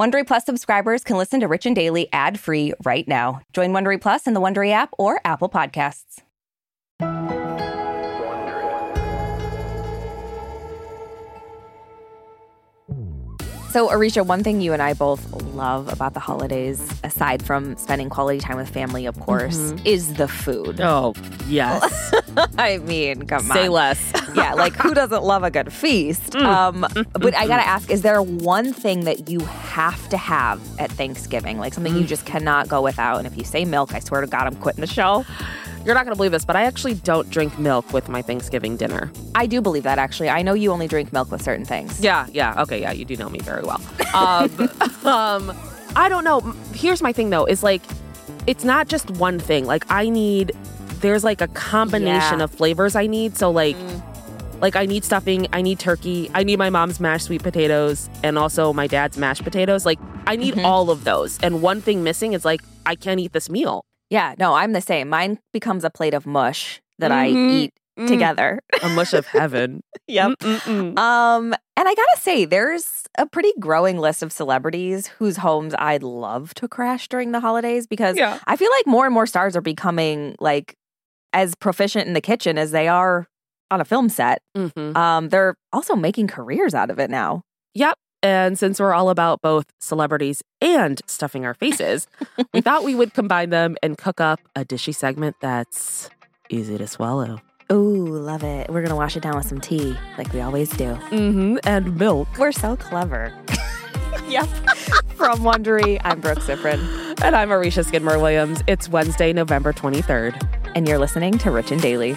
Wondery Plus subscribers can listen to Rich and Daily ad-free right now. Join Wondery Plus in the Wondery app or Apple Podcasts. So, Arisha, one thing you and I both love about the holidays, aside from spending quality time with family, of course, Mhm. is the food. Oh, yes. I mean, come Say on. Say less. yeah, like who doesn't love a good feast? Um, but I gotta ask, is there one thing that you have to have at Thanksgiving? Like something you just cannot go without? And if you say milk, I swear to God, I'm quitting the show. You're not going to believe this, but I actually don't drink milk with my Thanksgiving dinner. I do believe that actually. I know you only drink milk with certain things. Yeah, yeah. Okay, yeah, you do know me very well. Um, um, I don't know. Here's my thing though, is like it's not just one thing. Like I need there's like a combination Yeah. of flavors I need. So like like I need stuffing, I need turkey, I need my mom's mashed sweet potatoes and also my dad's mashed potatoes. Like I need all of those. And one thing missing is like I can't eat this meal. Yeah, no, I'm the same. Mine becomes a plate of mush that I Mhm. eat Mm. together. A mush of heaven. Yep. Mm-mm-mm. Um, and I gotta say, there's a pretty growing list of celebrities whose homes I'd love to crash during the holidays because Yeah. I feel like more and more stars are becoming like as proficient in the kitchen as they are on a film set. Mhm. Um, they're also making careers out of it now. Yep. And since we're all about both celebrities and stuffing our faces, we thought we would combine them and cook up a dishy segment that's easy to swallow. Ooh, love it. We're gonna wash it down with some tea, like we always do. Mm-hmm. And milk. We're so clever. yep. From Wondery, I'm Brooke Siffrinn, And I'm Arisha Skidmore Williams. It's Wednesday, November 23rd. and you're listening to Rich and Daily.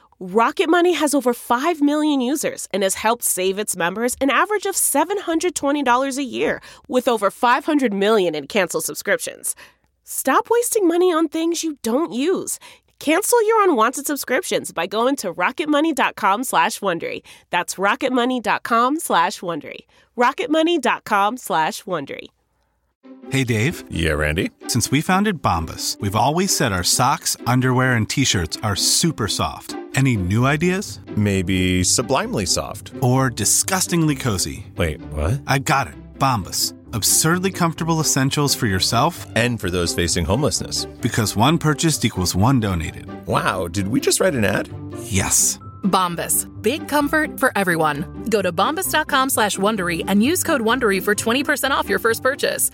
Rocket Money has over 5 million users and has helped save its members an average of $720 a year, with over 500 million in canceled subscriptions. Stop wasting money on things you don't use. Cancel your unwanted subscriptions by going to rocketmoney.com slash Wondery. That's rocketmoney.com slash Wondery. rocketmoney.com slash Wondery. Hey, Dave. Yeah, Randy. Since we founded Bombas, we've always said our socks, underwear, and t shirts are super soft. Any new ideas? Maybe sublimely soft. Or disgustingly cozy? Wait, what? I got it. Bombas. Absurdly comfortable essentials for yourself And for those facing homelessness. because one purchased equals one donated. Wow, did we just write an ad? Yes. Bombas. Big comfort for everyone. Go to bombas.com slash Wondery and use code Wondery for 20% off your first purchase.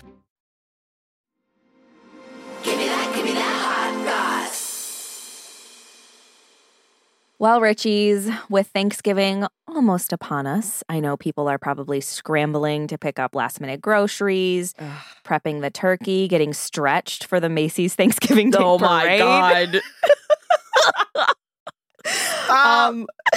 Well, Richies, with Thanksgiving almost upon us, I know people are probably scrambling to pick up last minute groceries, prepping the turkey, getting stretched for the Macy's Thanksgiving Day Oh my parade. God. Um,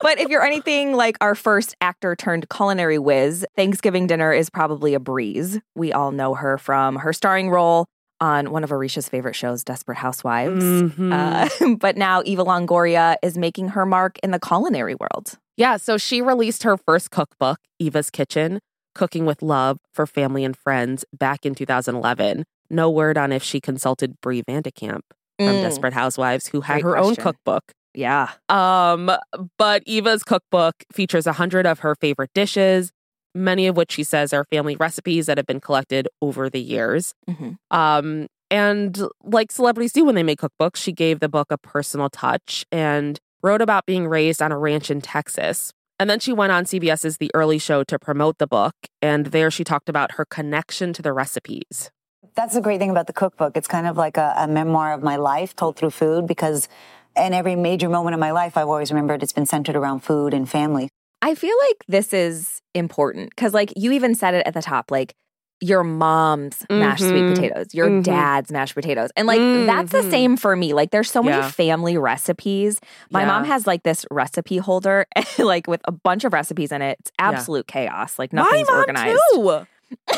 but if you're anything like our first actor turned culinary whiz, Thanksgiving dinner is probably a breeze. We all know her from her starring role on one of Arisha's favorite shows, Desperate Housewives. Mhm. Uh, but now Eva Longoria is making her mark in the culinary world. Yeah, so she released her first cookbook, Eva's Kitchen Cooking with Love for Family and Friends, back in 2011. No word on if she consulted Bree Van de Kamp from Mm. Desperate Housewives, who had Great her own cookbook. Yeah. Um, but Eva's cookbook features a hundred of her favorite dishes, many of which she says are family recipes that have been collected over the years. Mhm. Um, and like celebrities do when they make cookbooks, she gave the book a personal touch and wrote about being raised on a ranch in Texas. And then she went on CBS's The Early Show to promote the book. And there she talked about her connection to the recipes. That's the great thing about the cookbook. It's kind of like a, a memoir of my life told through food because in every major moment of my life, I've always remembered it's been centered around food and family. I feel like this is important because, like, you even said it at the top, like, your mom's mashed sweet Mhm. potatoes, your Mhm. dad's mashed potatoes. And, like, that's the Mhm. same for me. Like, there's so many Yeah. family recipes. My mom has, like, this recipe holder, like, with a bunch of recipes in it. It's Yeah. absolute chaos. Like, My nothing's mom, organized.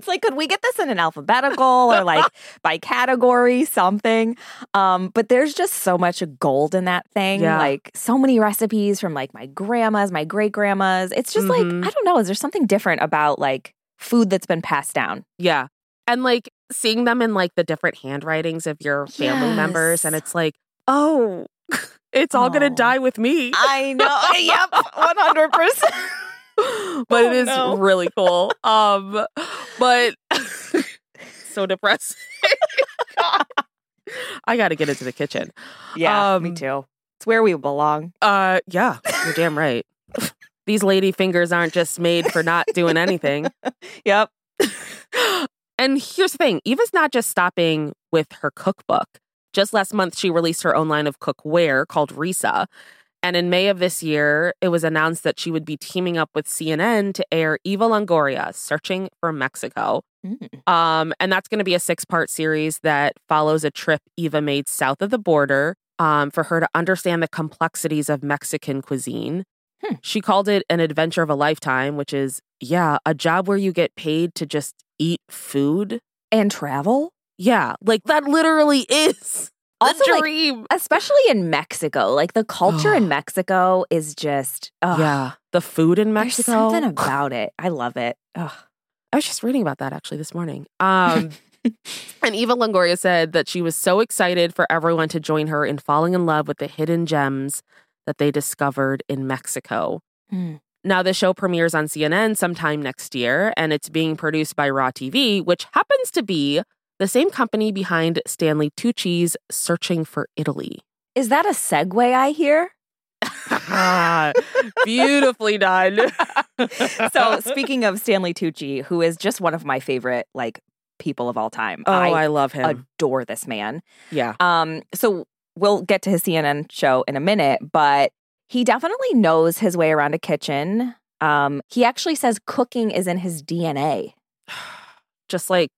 it's like, could we get this in an alphabetical or like by category, something? Um, but there's just so much gold in that thing. Yeah. Like so many recipes from like my grandma's, my great grandma's. It's just Mhm. like, I don't know, is there something different about like food that's been passed down? Yeah. And like seeing them in like the different handwritings of your family members, and it's like, oh, it's all going to Oh. die with me. I know. yep. 100%. but Oh, it is no. really cool. Um, but so depressing. I got to get into the kitchen. Yeah, me Um, too. It's where we belong. Uh, yeah, you're damn right. These lady fingers aren't just made for not doing anything. Yep. and here's the thing Eva's not just stopping with her cookbook. Just last month, she released her own line of cookware called Risa. And in May of this year, it was announced that she would be teaming up with CNN to air Eva Longoria, Searching for Mexico. Mm. Um, and that's going to be a six part series that follows a trip Eva made south of the border um, for her to understand the complexities of Mexican cuisine. Hmm. She called it an adventure of a lifetime, which is, yeah, a job where you get paid to just eat food. And travel? Yeah, like that literally is Also, like. Especially in Mexico. Like the culture in Mexico is just, ugh. yeah, the food in Mexico. There's something about it. I love it. Ugh. I was just reading about that actually this morning. Um, and Eva Longoria said that she was so excited for everyone to join her in falling in love with the hidden gems that they discovered in Mexico. Hmm. Now, the show premieres on CNN sometime next year, and it's being produced by Raw TV, which happens to be the same company behind Stanley Tucci's Searching for Italy. Is that a segue I hear? Beautifully done. so speaking of Stanley Tucci, who is just one of my favorite like people of all time. oh, I, I love him. adore this man. yeah. Um, so we'll get to his CNN show in a minute, but he definitely knows his way around a kitchen. Um, he actually says cooking is in his DNA. just like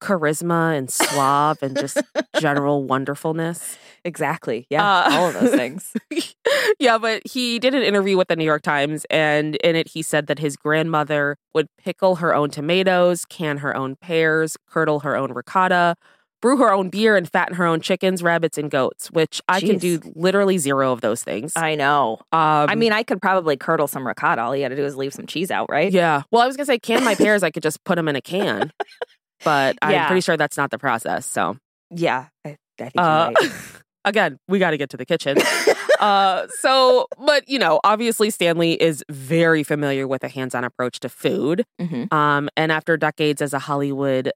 charisma and suave and just general wonderfulness. Exactly. Yeah. Uh, all of those things. yeah, but he did an interview with the New York Times, and in it, he said that his grandmother would pickle her own tomatoes, can her own pears, curdle her own ricotta, brew her own beer, and fatten her own chickens, rabbits, and goats, which I can do literally zero of those things. I know. um, I mean, I could probably curdle some ricotta. All you got to do is leave some cheese out, right? yeah. Well, I was going to say, can my pears, I could just put them in a can, but I'm pretty sure that's not the process. So. Yeah. I, I think Uh, you're right. again, we got to get to the kitchen. uh, so, but you know, obviously Stanley is very familiar with a hands-on approach to food. Mhm. Um, and after decades as a Hollywood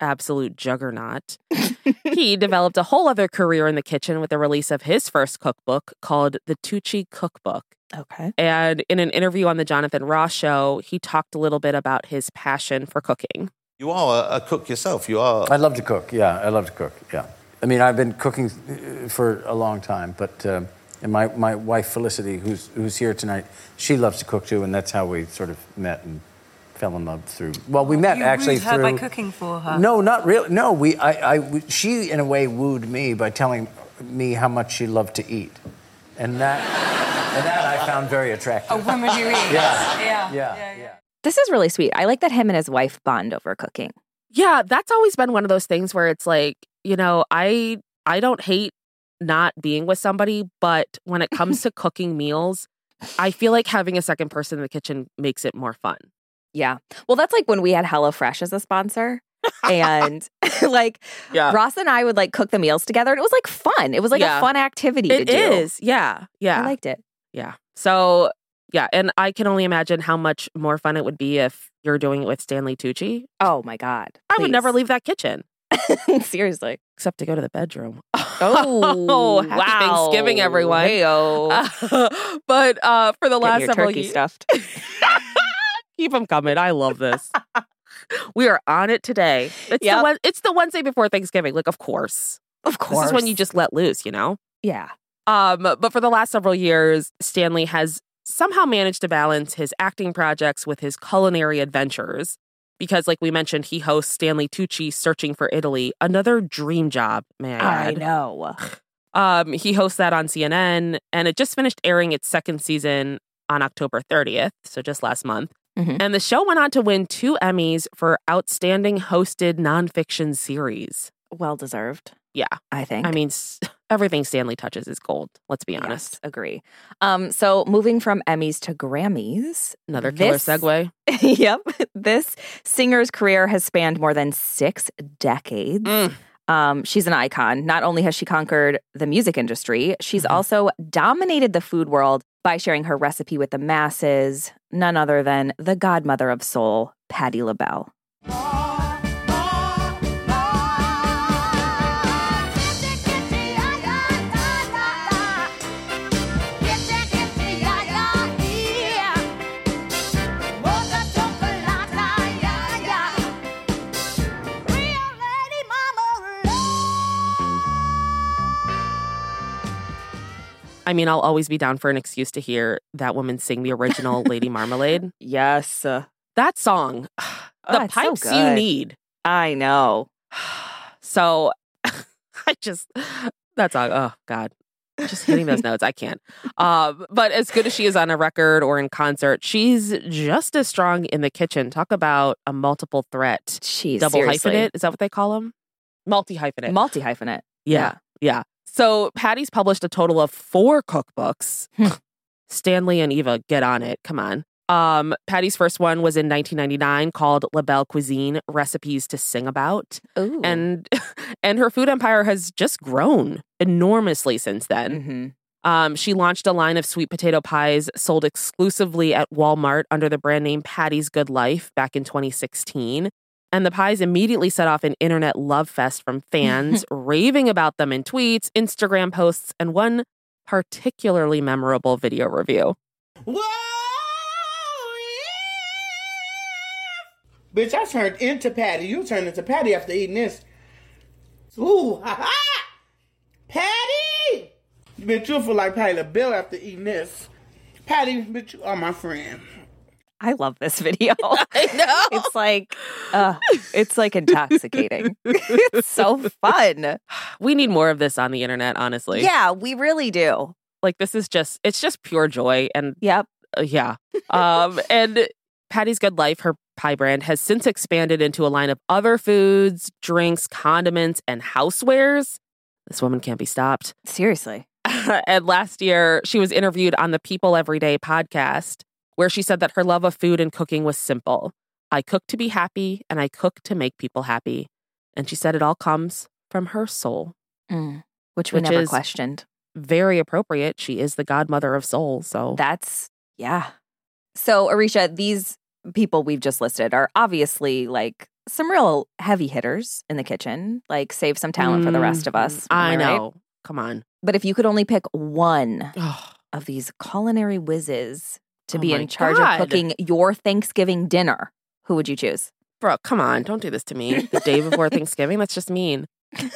absolute juggernaut, he developed a whole other career in the kitchen with the release of his first cookbook called The Tucci Cookbook. Okay. And in an interview on the Jonathan Ross show, he talked a little bit about his passion for cooking. You are a, a cook yourself. You are. I love to cook. Yeah, I love to cook. Yeah. I mean, I've been cooking uh, for a long time, but uh, and my, my wife Felicity, who's who's here tonight, she loves to cook too, and that's how we sort of met and fell in love through. Well, we met You actually wooed her through by cooking for her. No, not really. No, we I, I we- she in a way wooed me by telling me how much she loved to eat, and that and that I found very attractive. A woman who eats. Yeah. Yeah. yeah, yeah. This is really sweet. I like that him and his wife bond over cooking. Yeah, that's always been one of those things where it's like, you know, I I don't hate not being with somebody, but when it comes to cooking meals, I feel like having a second person in the kitchen makes it more fun. Yeah. Well, that's like when we had HelloFresh as a sponsor. and like Yeah. Ross and I would like cook the meals together and it was like fun. It was like Yeah. a fun activity It to do. is. Yeah. Yeah. I liked it. yeah. So, yeah, and I can only imagine how much more fun it would be if you're doing it with Stanley Tucci. Oh my God. I would never leave that kitchen Seriously. except to go to the bedroom. Oh, happy wow. Thanksgiving, everyone. Heyo. but uh, for the last your several turkey years, stuffed. Keep them coming. I love this. we are on it today. It's the Yep. one, it's the Wednesday before Thanksgiving. Like, of course. Of course. This is when you just let loose, you know? Yeah. Um, but for the last several years, Stanley has somehow managed to balance his acting projects with his culinary adventures. Because, like we mentioned, he hosts Stanley Tucci Searching for Italy, another dream job, may I I know. Um, he hosts that on CNN, and it just finished airing its second season on October 30th, so just last month. Mhm. And the show went on to win two Emmys for Outstanding Hosted Nonfiction Series. Well deserved, Yeah. I think. I mean, everything Stanley touches is gold. Let's be Yes, honest. agree. Um, so moving from Emmys to Grammys, Another killer this- segue. yep, this singer's career has spanned more than six decades. Mm. Um, she's an icon. Not only has she conquered the music industry, she's Mhm. also dominated the food world by sharing her recipe with the masses. None other than the godmother of soul, Patti LaBelle. I mean, I'll always be down for an excuse to hear that woman sing the original Lady Marmalade. Yes, That song, Oh, the it's so pipes you need. I know. So I just, that song, oh God. Just hitting those notes, I can't. Um, but as good as she is on a record or in concert, she's just as strong in the kitchen. Talk about a multiple threat. She's Double seriously. hyphenate? Is that what they call them? Multi hyphenate. multi hyphenate. Yeah. Yeah. So Patti's published a total of four cookbooks. Hmm. Stanley and Eva, get on it. Come on. Um, Patti's first one was in 1999 called LaBelle Cuisine Recipes to Sing About. Ooh. And and her food empire has just grown enormously since then. Mhm. Um, she launched a line of sweet potato pies sold exclusively at Walmart under the brand name Patti's Good Life back in 2016. And the pies immediately set off an internet love fest from fans raving about them in tweets, Instagram posts, and one particularly memorable video review. Whoa! yeah. Bitch, I turned into Patti. You turned into Patti after eating this. Ooh, ha ha! Patti! Bitch, you feel like Patti LaBelle after eating this. Patti, bitch, you are my friend. I love this video. I know. It's like, uh, it's like intoxicating. it's so fun. We need more of this on the internet, honestly. Yeah, we really do. Like this is just it's just pure joy and Yep. uh, yeah. Um and Patti's Good Life, her pie brand, has since expanded into a line of other foods, drinks, condiments, and housewares. This woman can't be stopped. Seriously. and last year, she was interviewed on the People Everyday podcast, where she said that her love of food and cooking was simple. I cook to be happy, and I cook to make people happy. And she said it all comes from her soul. Mm. Which we Which never questioned. Very appropriate. She is the godmother of soul. So That's, yeah. So, Arisha, these people we've just listed are obviously like some real heavy hitters in the kitchen, like save some talent for the rest of us. Mm, I right? know. Come on. But if you could only pick one of these culinary whizzes to Oh be in charge God. of cooking your Thanksgiving dinner, who would you choose? bro, come on. Don't do this to me. The day before Thanksgiving. That's just mean.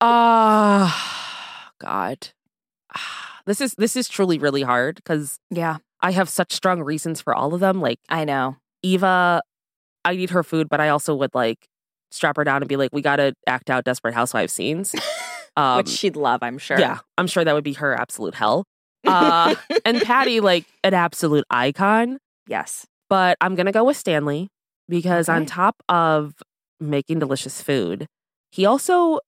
Ah, God. Ah, This is this is truly really hard because Yeah, I have such strong reasons for all of them. Like I know. Eva, I eat her food, but I also would like strap her down and be like, we got to act out Desperate Housewives scenes. Um, Which she'd love, I'm sure. Yeah, I'm sure that would be her absolute hell. Uh, and Patti, like an absolute icon. yes. But I'm going to go with Stanley because on top of making delicious food, he also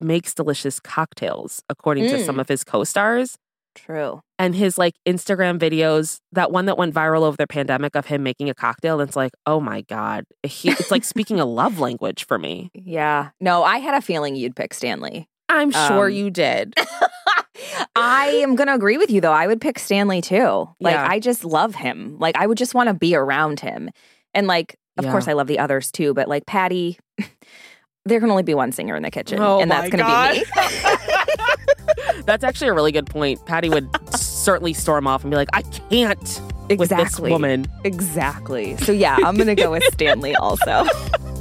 makes delicious cocktails, according to some Mm. of his co stars. True. And his like Instagram videos, that one that went viral over the pandemic of him making a cocktail, it's like, oh my God. He, it's like speaking a love language for me. Yeah. No, I had a feeling you'd pick Stanley. I'm sure Um, you did. I am going to agree with you, though. I would pick Stanley too. Like, Yeah. I just love him. Like, I would just want to be around him. And, like, of Yeah. course, I love the others too, but like Patti, there can only be one singer in the kitchen. Oh and that's going to be me. That's actually a really good point. Patti would certainly storm off and be like, I can't with this Exactly. woman. Exactly. So, yeah, I'm going to go with Stanley also.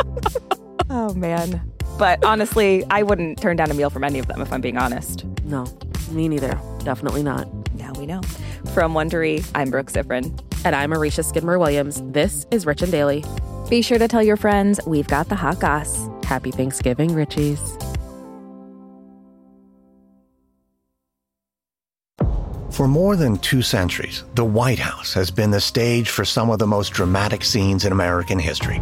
oh, man. But honestly, I wouldn't turn down a meal from any of them if I'm being honest. No, me neither. Definitely not. Now we know. From Wondery, I'm Brooke Siffrinn. And I'm Marisha Skidmore Williams. This is Rich and Daily. Be sure to tell your friends we've got the hot goss. Happy Thanksgiving, Richies. For more than two centuries, the White House has been the stage for some of the most dramatic scenes in American history.